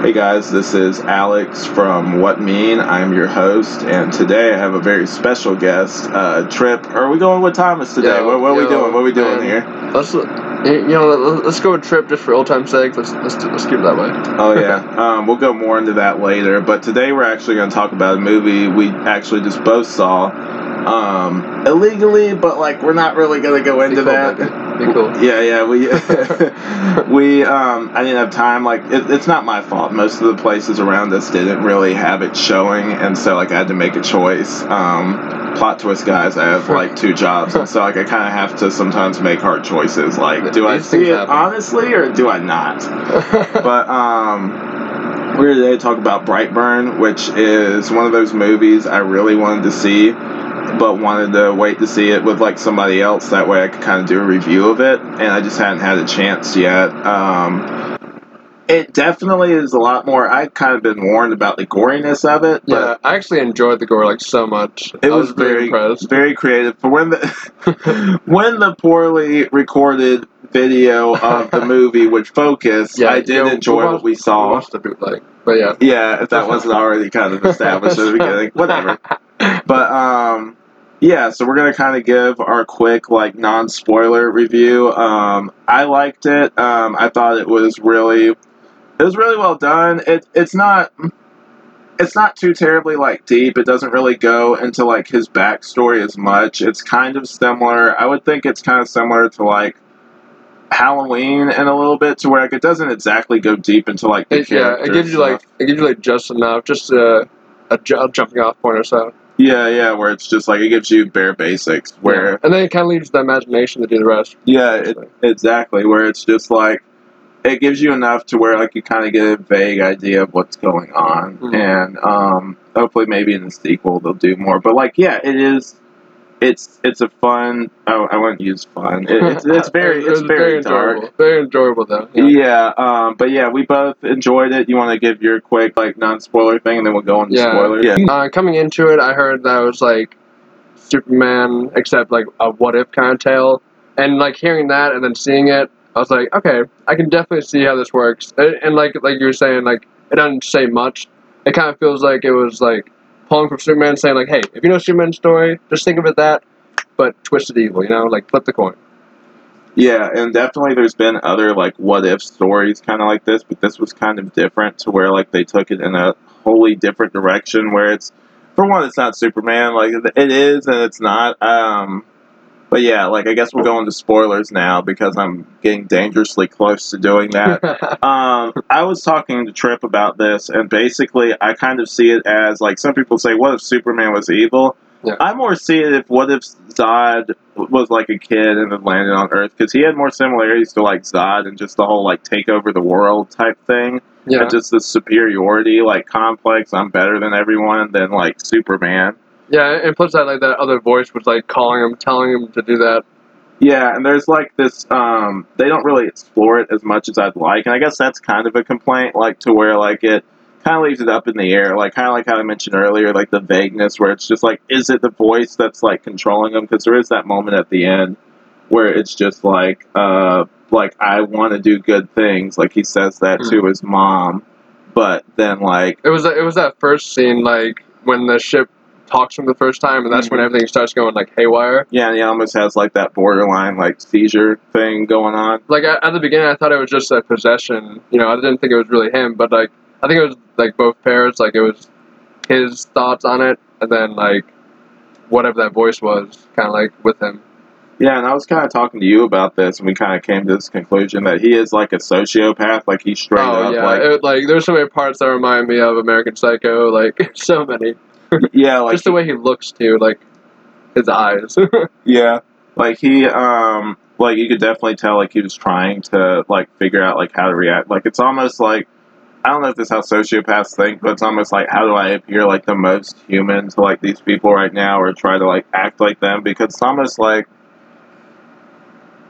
Hey guys, this is Alex from Wut Mean. I'm your host, and today I have a very special guest, uh, Tripp. Are we going with Thomas today? Yo, what, what are we doing? What are we doing man. here? Let's you know let- let's go with Tripp just for old time's sake. Let's let's let's keep it that way. Oh yeah, um, we'll go more into that later. But today we're actually going to talk about a movie we actually just both saw um, illegally, but like we're not really going to go into that. Be cool. Yeah, yeah, we we um I didn't have time. Like it, it's not my fault. Most of the places around us didn't really have it showing, and so like I had to make a choice. Um, plot twist, guys. I have like two jobs, and so like I kind of have to sometimes make hard choices. Like, do I see it happen. honestly, or do I not? But um, we're today to talk about Brightburn, which is one of those movies I really wanted to see, but wanted to wait to see it with like somebody else. That way I could kind of do a review of it, and I just hadn't had a chance yet. Um, it definitely is a lot more. I've kind of been warned about the goriness of it, but yeah, I actually enjoyed the gore like so much. it I was, very, very impressed. very creative for when the when the poorly recorded video of the movie would focus. Yeah, I did yo, we enjoy what watched- we saw. We watched the bootleg, but yeah. Yeah, if that wasn't already kind of established at the beginning, whatever. But um, yeah, so we're gonna kind of give our quick like non-spoiler review. Um, I liked it. Um, I thought it was really, it was really well done. It it's not. It's not too terribly like deep. It doesn't really go into like his backstory as much. It's kind of similar. I would think it's kind of similar to like Halloween and a little bit to where like it doesn't exactly go deep into like the It, yeah, it gives you stuff. like it gives you like just enough, just uh, a, a jumping off point or so. Yeah, yeah, where it's just like it gives you bare basics. Where and then it kind of leaves the imagination to do the rest. yeah, it, exactly. Where it's just like it gives you enough to where like you kind of get a vague idea of what's going on, Mhm. and um, hopefully maybe in the sequel they'll do more. But like, yeah, it is. It's it's a fun. Oh, I wouldn't use fun. It, it's it's very It it's was very, dark. enjoyable. Very enjoyable though. Yeah. um, but yeah, we both enjoyed it. You want to give your quick like non-spoiler thing, and then we'll go into Yeah. spoilers. Yeah. Uh, coming into it, I heard that it was like Superman, except like a what if kind of tale. And like hearing that and then seeing it, I was like, okay, I can definitely see how this works. And, and like like you were saying, like it doesn't say much. It kind of feels like it was like pulling from Superman, saying like, hey, if you know Superman's story, just think of it that, but twisted evil. You know, like flip the coin. Yeah, and definitely there's been other like what if stories kind of like this, but this was kind of different to where like they took it in a wholly different direction where it's for one it's not Superman, like it is and it's not um but yeah, like I guess we're going to spoilers now because I'm getting dangerously close to doing that. um, I was talking to Tripp about this, and basically, I kind of see it as like some people say, "What if Superman was evil?" Yeah. I more see it if what if Zod was like a kid and then landed on Earth because he had more similarities to like Zod and just the whole like take over the world type thing, yeah. and just the superiority like complex. I'm better than everyone than like Superman. Yeah, and plus that like that other voice was like calling him, telling him to do that. Yeah, and there's like this. Um, they don't really explore it as much as I'd like, and I guess that's kind of a complaint. Like to where like it kind of leaves it up in the air. Like kind of like how I mentioned earlier, like the vagueness where it's just like, is it the voice that's like controlling him? Because there is that moment at the end where it's just like, uh, like I want to do good things. Like he says that to his mom, but then like It was it was that first scene like when the ship talks him the first time, and that's when mm-hmm. everything starts going like haywire. yeah, and he almost has like that borderline like seizure thing going on. Like at, at the beginning, I thought it was just a possession. You know, I didn't think it was really him, but like I think it was like both pairs. Like it was his thoughts on it, and then like whatever that voice was, kind of like with him. Yeah, and I was kind of talking to you about this, and we kind of came to this conclusion that he is like a sociopath. Like he's straight oh up yeah, like it, like there's so many parts that remind me of American Psycho. Like so many. yeah, like just the way he looks too, like his eyes. yeah, like he um like you could definitely tell like he was trying to like figure out like how to react. Like it's almost like I don't know if this is how sociopaths think, but it's almost like how do I appear like the most human to like these people right now, or try to like act like them? Because it's almost like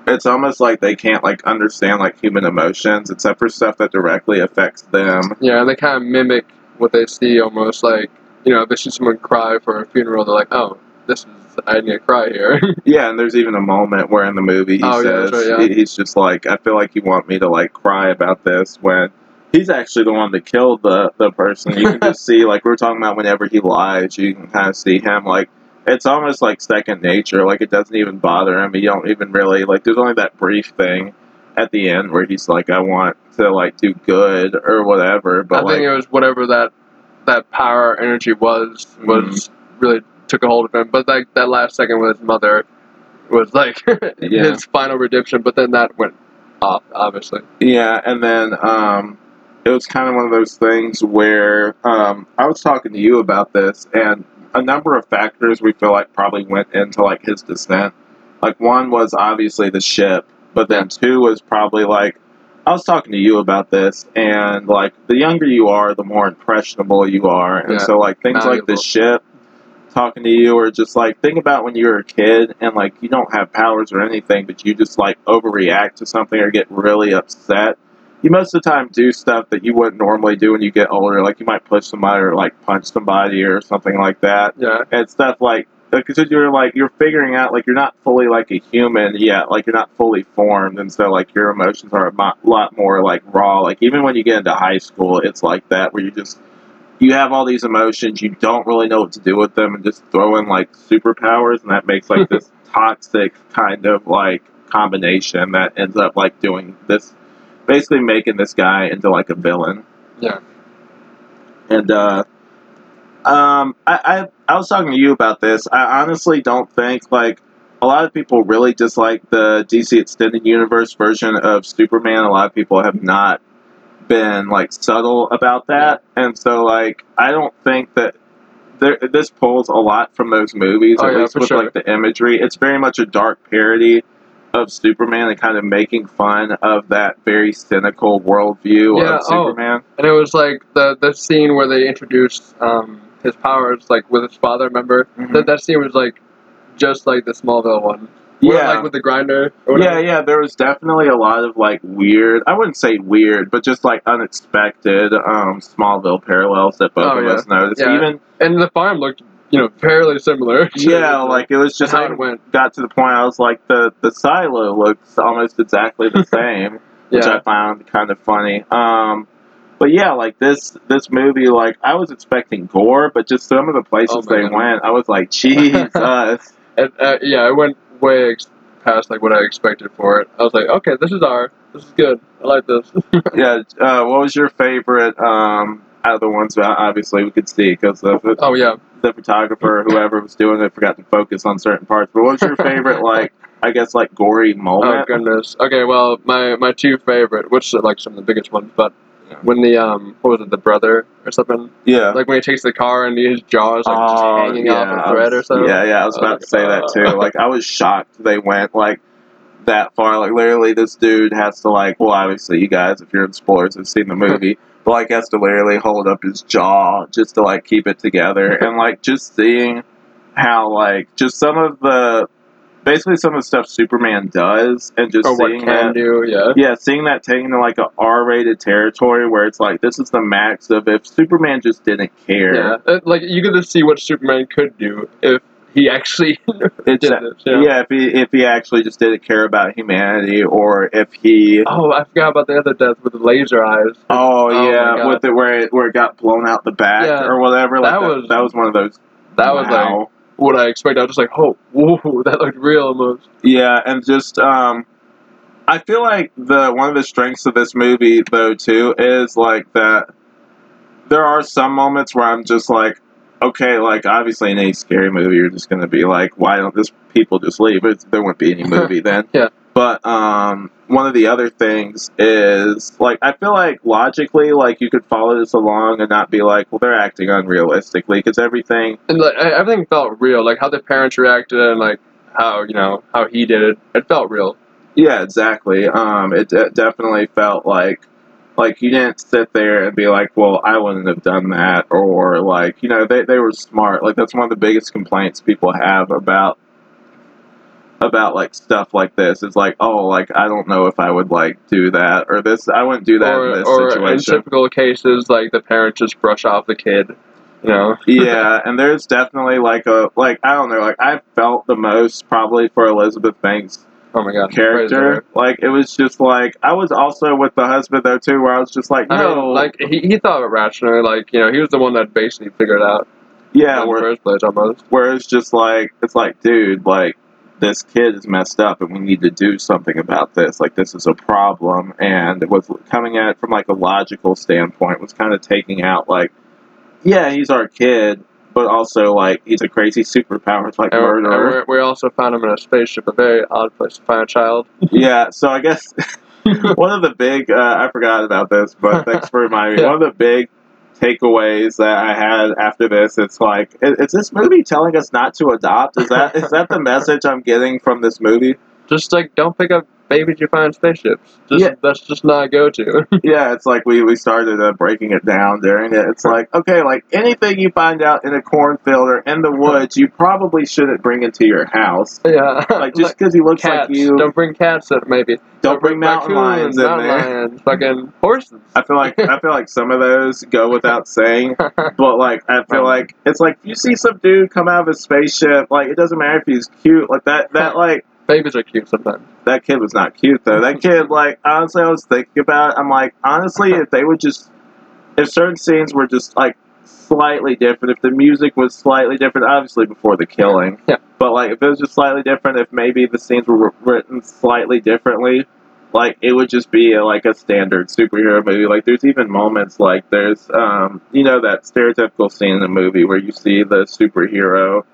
it's almost like they can't like understand like human emotions, except for stuff that directly affects them. Yeah, and they kind of mimic what they see almost like, you know, if they see someone cry for a funeral, they're like, oh, this is, I need to cry here. Yeah, and there's even a moment where in the movie he Oh, yeah, says that's right, yeah. he- he's just like, I feel like you want me to like cry about this when he's actually the one that killed the the person. You can just see like we're talking about whenever he lies, you can kind of see him like it's almost like second nature. Like it doesn't even bother him. You don't even really like. There's only that brief thing at the end where he's like, I want to like do good or whatever. But I like think it was whatever that that power energy was was Mm-hmm. really took a hold of him. But like that last second with his mother was like Yeah. his final redemption. But then that went off, obviously. Yeah, and then um, it was kind of one of those things where um, I was talking to you about this, and a number of factors we feel like probably went into like his descent. Like one was obviously the ship, but then two was probably like I was talking to you about this, and like the younger you are, the more impressionable you are, and Yeah, so like things like the ship. Talking to you, or just like think about when you were a kid and like you don't have powers or anything, but you just like overreact to something or get really upset you most of the time do stuff that you wouldn't normally do when you get older. Like you might push somebody or like punch somebody or something like that. Yeah. And stuff like because you're like you're figuring out like you're not fully like a human yet. Like you're not fully formed, and so like your emotions are a mo- lot more like raw. Like even when you get into high school, it's like that where you just you have all these emotions, you don't really know what to do with them, and just throw in like superpowers, and that makes like this toxic kind of like combination that ends up like doing this basically making this guy into like a villain. Yeah. And uh um I, I I was talking to you about this. I honestly don't think like a lot of people really dislike the DC extended universe version of Superman. A lot of people have not been like subtle about that. And so like I don't think that there, this pulls a lot from those movies, Oh, at yeah, least with sure. like the imagery. It's very much a dark parody of Superman and kind of making fun of that very cynical worldview Yeah, of oh. Superman. And it was like the the scene where they introduced um, his powers, like with his father. Remember Mhm. that that scene was like just like the Smallville one. Where, Yeah. like with the grinder. Or Yeah, yeah, there was definitely a lot of like weird, I wouldn't say weird, but just like unexpected um, Smallville parallels that both Oh, of yeah. us noticed. Yeah. Even, And the farm looked, you know, fairly similar. yeah, the- like it was just how it went. got to the point I was like, the, the silo looks almost exactly the same, which I found kind of funny. Um, but yeah, like this this movie, like I was expecting gore, but just some of the places Oh, they went, I was like, Jesus. And, uh, yeah, it went way ex- past like what I expected for it. I was like, okay, this is our, this is good. I like this. yeah, uh, what was your favorite um, out of the ones that obviously we could see because the, oh yeah, the photographer, whoever was doing it, forgot to focus on certain parts. But what was your favorite, like, I guess, like gory moment? oh moment? goodness. Okay, well, my my two favorite, which are like some of the biggest ones, but. When the um, what was it, the brother or something? yeah. Like when he takes the car and his jaw is like just Oh, hanging yeah, off a thread was- or something. Yeah, yeah, I was I about was to say like, that too. uh. Like, I was shocked they went like that far. Like, literally, this dude has to like. Well, obviously, you guys, if you're in sports have seen the movie, but like, has to literally hold up his jaw just to like keep it together, and like just seeing how like just some of the basically some of the stuff Superman does, and just Or what seeing can that. do, yeah. Yeah, seeing that taken to like a R-rated territory where it's like this is the max of if Superman just didn't care. Yeah, Uh, like you get to see what Superman could do if he actually did this. You know? Yeah, if he if he actually just didn't care about humanity, or if he Oh, I forgot about the other death with the laser eyes. oh, Oh yeah, with it where it where it got blown out the back Yeah, or whatever. Like that that, was- that was one of those. That was like wow. What I expected. I was just like, oh, whoa, that looked real almost. yeah, and just um, I feel like the one of the strengths of this movie though too is like that. There are some moments where I'm just like, okay, like obviously in any scary movie, you're just gonna be like, why don't this people just leave? It's, there wouldn't be any movie then. Yeah. But um, one of the other things is like I feel like logically, like you could follow this along and not be like, well, they're acting unrealistically because everything. And like everything felt real, like how the parents reacted and like how you know how he did it. It felt real. Yeah, exactly. Um, it de- definitely felt like like you didn't sit there and be like, well, I wouldn't have done that, or like you know they they were smart. Like that's one of the biggest complaints people have about about like stuff like this. It's like, oh, like I don't know if I would like do that or this. I wouldn't do that or in this or in typical cases, like the parents just brush off the kid. You know. yeah, and there's definitely like a like I don't know, like I felt the most probably for Elizabeth Banks Oh my god. character. Like it was just like I was also with the husband though too, where I was just like, I no, mean, like he, he thought it rationally. Like you know, he was the one that basically figured it out. yeah, in where the first place almost. where it's just like it's like, dude, like this kid is messed up and we need to do something about this. Like this is a problem and it was coming at it from like a logical standpoint, was kind of taking out like, yeah, he's our kid, but also like he's a crazy superpower It's like And, murderer. we we also found him in a spaceship, a very odd place to find a child. yeah, so I guess one of the big uh, I forgot about this, but thanks for reminding me. Yeah. One of the big takeaways that I had after this, it's like, is, is this movie telling us not to adopt? Is that is that the message I'm getting from this movie? Just like don't pick up babies you find in spaceships. Just Yeah. that's just not a go to. Yeah, it's like we we started uh, breaking it down during it. It's like okay, like anything you find out in a cornfield or in the woods, you probably shouldn't bring into your house. yeah. Like just because he looks cats. like you, Don't bring cats in maybe. don't bring mountain lions in mountain there. lions, fucking horses. I feel like I feel like some of those go without saying. But like I feel like it's like you see some dude come out of a spaceship, like it doesn't matter if he's cute, like that that like Babies are cute sometimes. that kid was not cute though. That kid like honestly I was thinking about it, I'm like honestly if they would just if certain scenes were just like slightly different, if the music was slightly different, obviously before the killing. Yeah. But like if it was just slightly different, if maybe the scenes were written slightly differently, like it would just be a, like a standard superhero movie. Like there's even moments like there's um you know that stereotypical scene in the movie where you see the superhero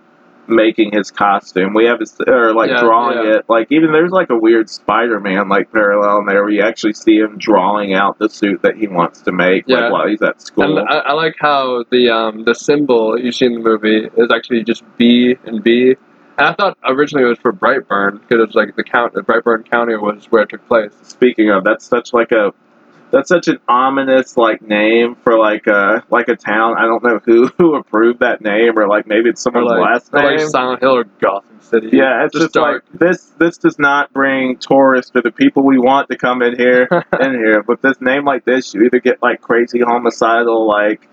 making his costume. We have his or like Yeah, drawing yeah. it. Like even there's like a weird Spider-Man like parallel in there where you actually see him drawing out the suit that he wants to make Yeah. like while he's at school. And I, I like how the um the symbol you see in the movie is actually just B and B. And I thought originally it was for Brightburn because it was like the count Brightburn County was where it took place. Speaking of, that's such like a that's such an ominous like name for like a like a town. I don't know who who approved that name or like maybe it's someone's like, last name. like Silent Hill or Gotham City. yeah, it's just, dark. like this. This does not bring tourists or the people we want to come in here in here. With this name like this, you either get like crazy homicidal like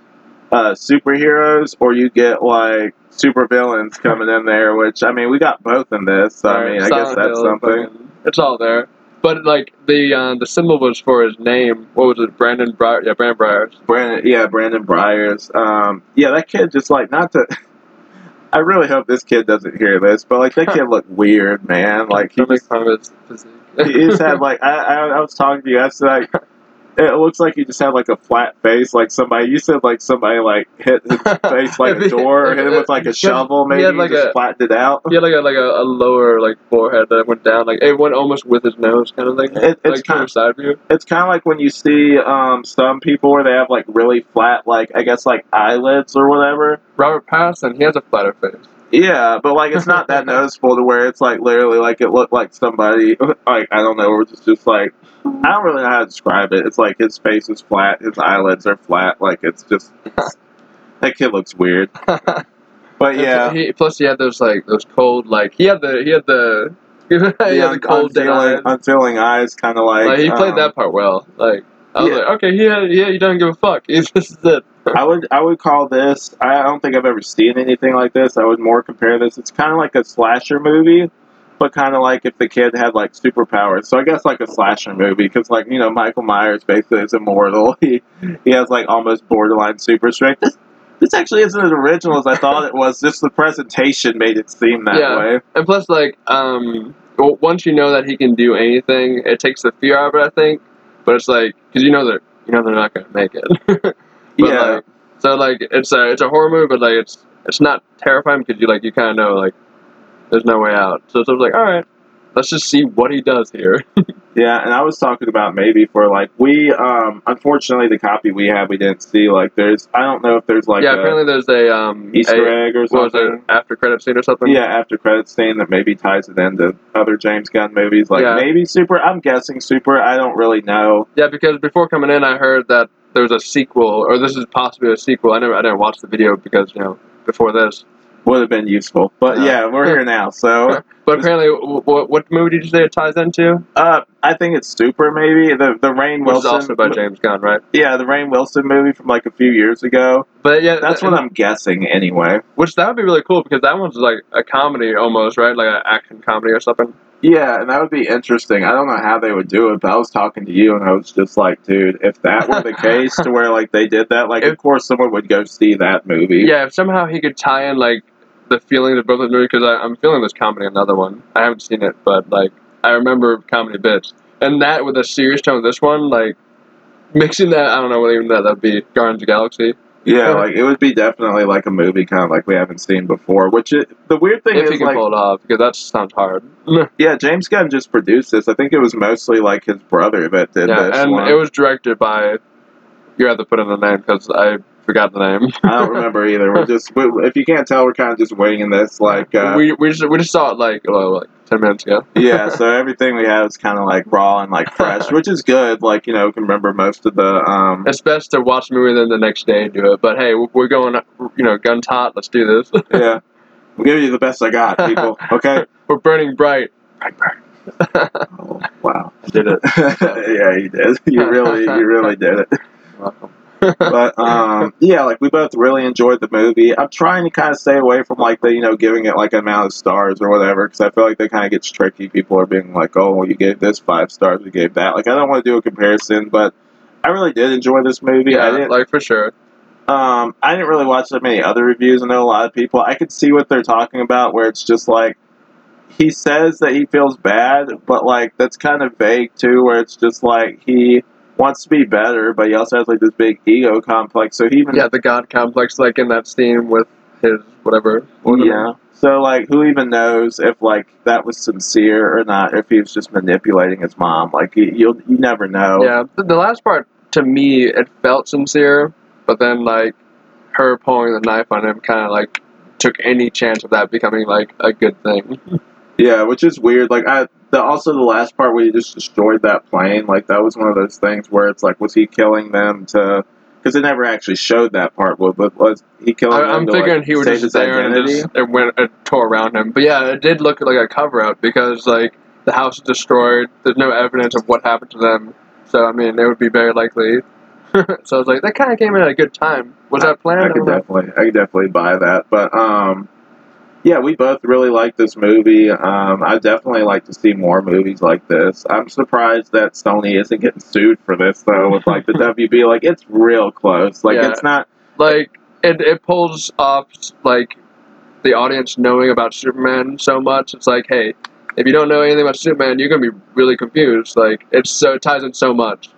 uh, superheroes, or you get like super villains coming in there. Which I mean, we got both in this. So, I mean, I guess that's Hill, something. It's all there. But like the uh, the symbol was for his name. What was it? Brandon Breyer. Yeah, Brandon Briers. Brandon, yeah, Brandon Briers. Um, yeah, that kid just like not to. I really hope this kid doesn't hear this, but like that kid looked weird, man. Like he Don't make fun of his physique. he just had like I, I I was talking to you. I like it looks like he just had like a flat face, like somebody. You said like somebody like hit his face like a door, or hit him with like a shovel, maybe he had, like, just a- flattened it out. He had like a like a, a lower like forehead that went down, like it went almost with his nose, kind of thing. It- it's like kind a side view. it's kind of like when you see um, some people where they have like really flat, like I guess like eyelids or whatever. Robert Pattinson, he has a flatter face. Yeah, but like it's not that noticeable to where it's like literally like it looked like somebody like I don't know, or just just like I don't really know how to describe it. It's like his face is flat, his eyelids are flat, like it's just that kid looks weird. But yeah, He, plus he had those like those cold like he had the he had the he had the the un- cold unfeeling, eyes. unfeeling eyes, kind of like, Like, he played um, that part well. Like I was yeah. like, okay, had, yeah, he doesn't give a fuck. This is it. I would I would call this. I don't think I've ever seen anything like this. I would more compare this. It's kind of like a slasher movie, but kind of like if the kid had like superpowers. So I guess like a slasher movie because like you know Michael Myers basically is immortal. He he has like almost borderline super strength. This, this actually isn't as original as I thought it was. Just the presentation made it seem that Yeah. way. And plus, like, um, once you know that he can do anything, it takes the fear out of it. I think, but it's like because you know that you know they're not gonna make it. but Yeah. Like, so like it's a it's a horror movie, but like it's it's not terrifying because you like you kind of know like there's no way out. So it's like all right, let's just see what he does here. Yeah, and I was talking about maybe for like we um unfortunately the copy we have we didn't see like there's I don't know if there's like yeah, apparently there's a um Easter a, egg or something. it after credit scene or something. Yeah, after credit scene that maybe ties it into other James Gunn movies, like Yeah. maybe Super. I'm guessing Super. I don't really know. Yeah, because before coming in, I heard that there's a sequel, or this is possibly a sequel. I never, I didn't watch the video because you know before this. Would have been useful, but Uh, yeah, we're here now. So, But apparently, what, what movie did you say it ties into? uh, I think it's Super. Maybe the the Rainn Which is also by James Gunn, right? Yeah, the Rainn Wilson movie from like a few years ago. But yeah, That's th- what I'm guessing anyway. Which that would be really cool because that one's like a comedy almost, right? Like an action comedy or something. Yeah, and that would be interesting. I don't know how they would do it, but I was talking to you and I was just like, dude, if that were the case to where like they did that, like If- of course someone would go see that movie. Yeah, if somehow he could tie in like the feelings of both of the movies, because I'm feeling this comedy another one. I haven't seen it, but like I remember comedy bits, and that with a serious tone this one, like mixing that, I don't know what even that that'd be. Guardians of the Galaxy. Yeah, like it would be definitely like a movie kind of like we haven't seen before. Which it, the weird thing If is he can like pull it off, because that sounds hard. yeah, James Gunn just produced this. I think it was mostly like his brother that did yeah, this and one. it was directed by. You have to put in the name because I forgot the name. I don't remember either. We're just we, if you can't tell, we're kind of just winging this. Like uh, we we just we just saw it like uh, like ten minutes ago. yeah, so everything we have is kind of like raw and like fresh, which is good. Like you know, we can remember most of the um. It's best to watch the movie then the next day and do it. But hey, we're going, you know, guns hot. Let's do this. yeah, I'm giving you the best I got, people. Okay. we're burning bright. Bright, Oh, wow. I did it. yeah, you did. You really, you really did it. But um, yeah, like we both really enjoyed the movie. I'm trying to kind of stay away from like the you know giving it like an amount of stars or whatever because I feel like that kind of gets tricky. People are being like, oh, well, you gave this five stars, you gave that. Like I don't want to do a comparison, but I really did enjoy this movie. I yeah, didn't. like for sure. Um, I didn't really watch that many other reviews. I know a lot of people. I could see what they're talking about, where it's just like he says that he feels bad, but like that's kind of vague too. Where it's just like he wants to be better, but he also has like this big ego complex. So he even Yeah, the God complex, like in that scene with his whatever. yeah. So like, who even knows if like that was sincere or not? If he was just manipulating his mom, like you you'll you never know. Yeah, the, the last part to me it felt sincere, but then like her pulling the knife on him kind of like took any chance of that becoming like a good thing. Yeah, which is weird. Like I, the also the last part where he just destroyed that plane, like that was one of those things where it's like, was he killing them to? Because it never actually showed that part. But was, was he killing I, them I'm to, figuring like, he was just there and identity? just, it went it tore around him. But yeah, it did look like a cover up because like the house is destroyed. There's no evidence of what happened to them. So I mean, it would be very likely. so I was like, that kind of came in at a good time. Was that planned? I I could know. definitely, I could definitely buy that. But um, yeah, we both really like this movie. Um, I definitely like to see more movies like this. I'm surprised that Sony isn't getting sued for this though. With like the WB, like it's real close. Like Yeah. it's not. like it, it pulls off like the audience knowing about Superman so much. It's like, hey, if you don't know anything about Superman, you're gonna be really confused. Like it's so it ties in so much.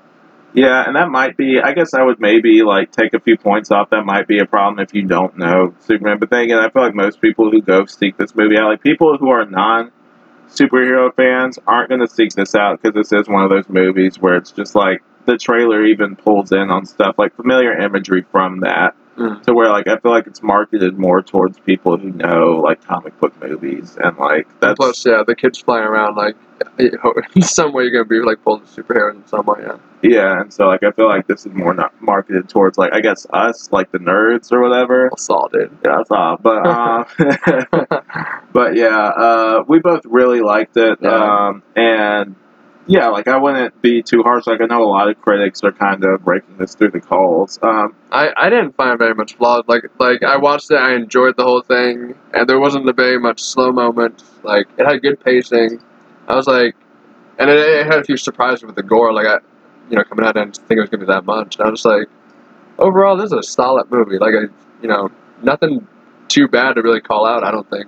Yeah, and that might be. I guess I would maybe like take a few points off. That might be a problem if you don't know Superman. But then again, I feel like most people who go seek this movie out, like people who are non superhero fans, aren't going to seek this out because this is one of those movies where it's just like the trailer even pulls in on stuff like familiar imagery from that Mm. to where like I feel like it's marketed more towards people who know like comic book movies and like that's Plus, yeah, the kids flying around like in some way you're gonna be like pulled superheroes in some way. Yeah. yeah, and so like I feel like this is more not marketed towards like I guess us like the nerds or whatever. That's all, dude. Yeah, that's all. But uh, but yeah, uh, we both really liked it. Yeah. Um, and yeah, like I wouldn't be too harsh. Like I know a lot of critics are kind of breaking this through the coals. Um, I, I didn't find very much flaws. Like like I watched it, I enjoyed the whole thing, and there wasn't a very much slow moment. Like it had good pacing. I was like, and it, it had a few surprises with the gore. Like I, you know, coming out, I didn't think it was gonna be that much. And I was just like, overall, this is a solid movie. Like I, you know, nothing too bad to really call out. I don't think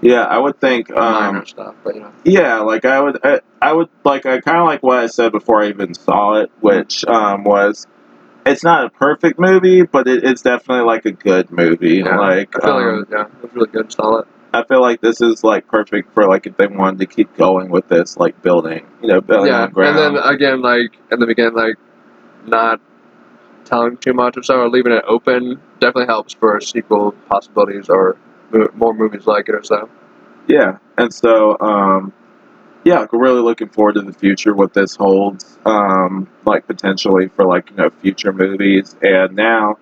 yeah, I would think. Um, stuff, but you know, yeah, like I would. I, I would like. I kind of like what I said before I even saw it, which um, was. It's not a perfect movie, but it, it's definitely like a good movie. Yeah, Like I feel like it um, was, yeah, it was really good, solid. I feel like this is like perfect for like if they wanted to keep going with this like building, you know, building Yeah, on ground. and then again, like in the beginning, like not telling too much or so, or leaving it open definitely helps for sequel possibilities or more movies like it or so. yeah, and so um, yeah, like, we're really looking forward to the future what this holds, um, like potentially for like you know future movies. And now,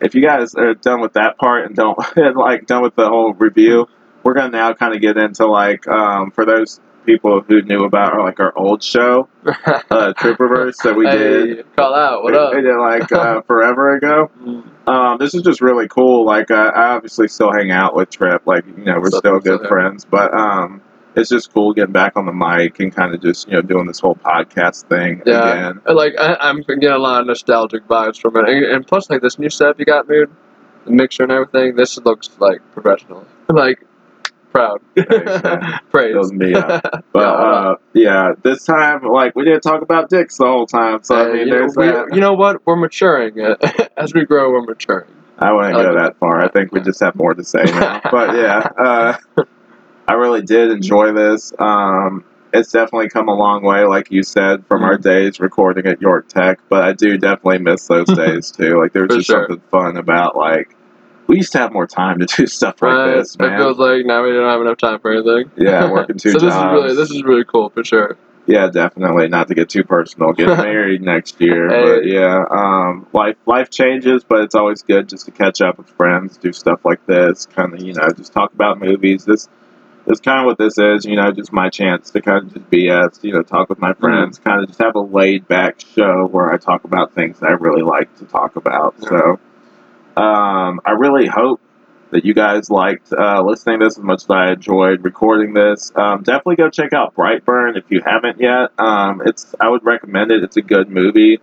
if you guys are done with that part and don't and like done with the whole review, we're gonna now kind of get into like um, for those people who knew about our, like our old show, uh, Trooperverse that we did. Hey, call out. What we, up? we did like uh, forever ago. Mm, Um, this is just really cool. Like, uh, I obviously still hang out with Tripp. Like, you know, we're Still- still good here. friends. But um, it's just cool getting back on the mic and kind of just you know doing this whole podcast thing Yeah. again. Like I, I'm getting a lot of nostalgic vibes from it, and, and plus like this new setup you got, dude, the mixer and everything. This looks like professional. Like proud. Thanks. Praise. Fills me up. But Yeah, uh, yeah, this time like we didn't talk about dicks the whole time, so I mean you, know, there's we- you know what? We're maturing. As we grow, we're maturing. I wouldn't go that far. I think we just have more to say now. but yeah, uh, I really did enjoy this. Um, it's definitely come a long way, like you said, from our days recording at York Tech. But I do definitely miss those days too. Like there was For just sure. something fun about like we used to have more time to do stuff like Right? this, It feels like now we don't have enough time for anything. Yeah, working two so this is really this is really cool for sure. Yeah, definitely. Not to get too personal. Get married next year, but yeah, um, life life changes, but it's always good just to catch up with friends, do stuff like this, kind of you know, just talk about movies. This is kind of what this is, you know, just my chance to kind of just BS, you know, talk with my friends, kind of just have a laid back show where I talk about things that I really like to talk about. Yeah. So, um, I really hope that you guys liked uh, listening to this as much as I enjoyed recording this. Um, definitely go check out Brightburn if you haven't yet. Um, it's I would recommend it. It's a good movie.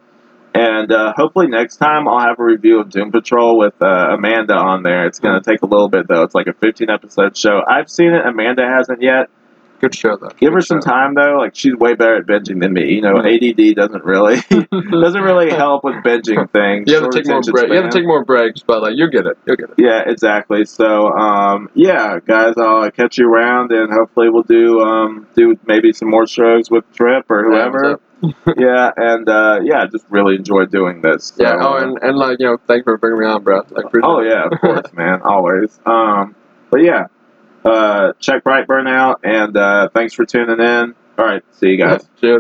And uh, hopefully next time I'll have a review of Doom Patrol with uh, Amanda on there. It's going to take a little bit though. It's like a 15 episode show. I've seen it. Amanda hasn't yet. Good show though. Give her some show. time though. Like she's way better at binging than me. You know, ADD doesn't really doesn't really help with binging things. You have to take more breaks. You have to take more breaks, but like you'll get it. You'll get it. Yeah, exactly. So, um, yeah, guys, I'll catch you around, and hopefully we'll do um, do maybe some more shows with Tripp or whoever. yeah, and uh, yeah, just really enjoy doing this. So, Yeah. Oh, uh, and, and like you know, thanks for bringing me on, bro. Like, oh yeah, of course, man, always. Um, but yeah, uh, check Brightburn out, and uh, thanks for tuning in. All right, see you guys. Cheers.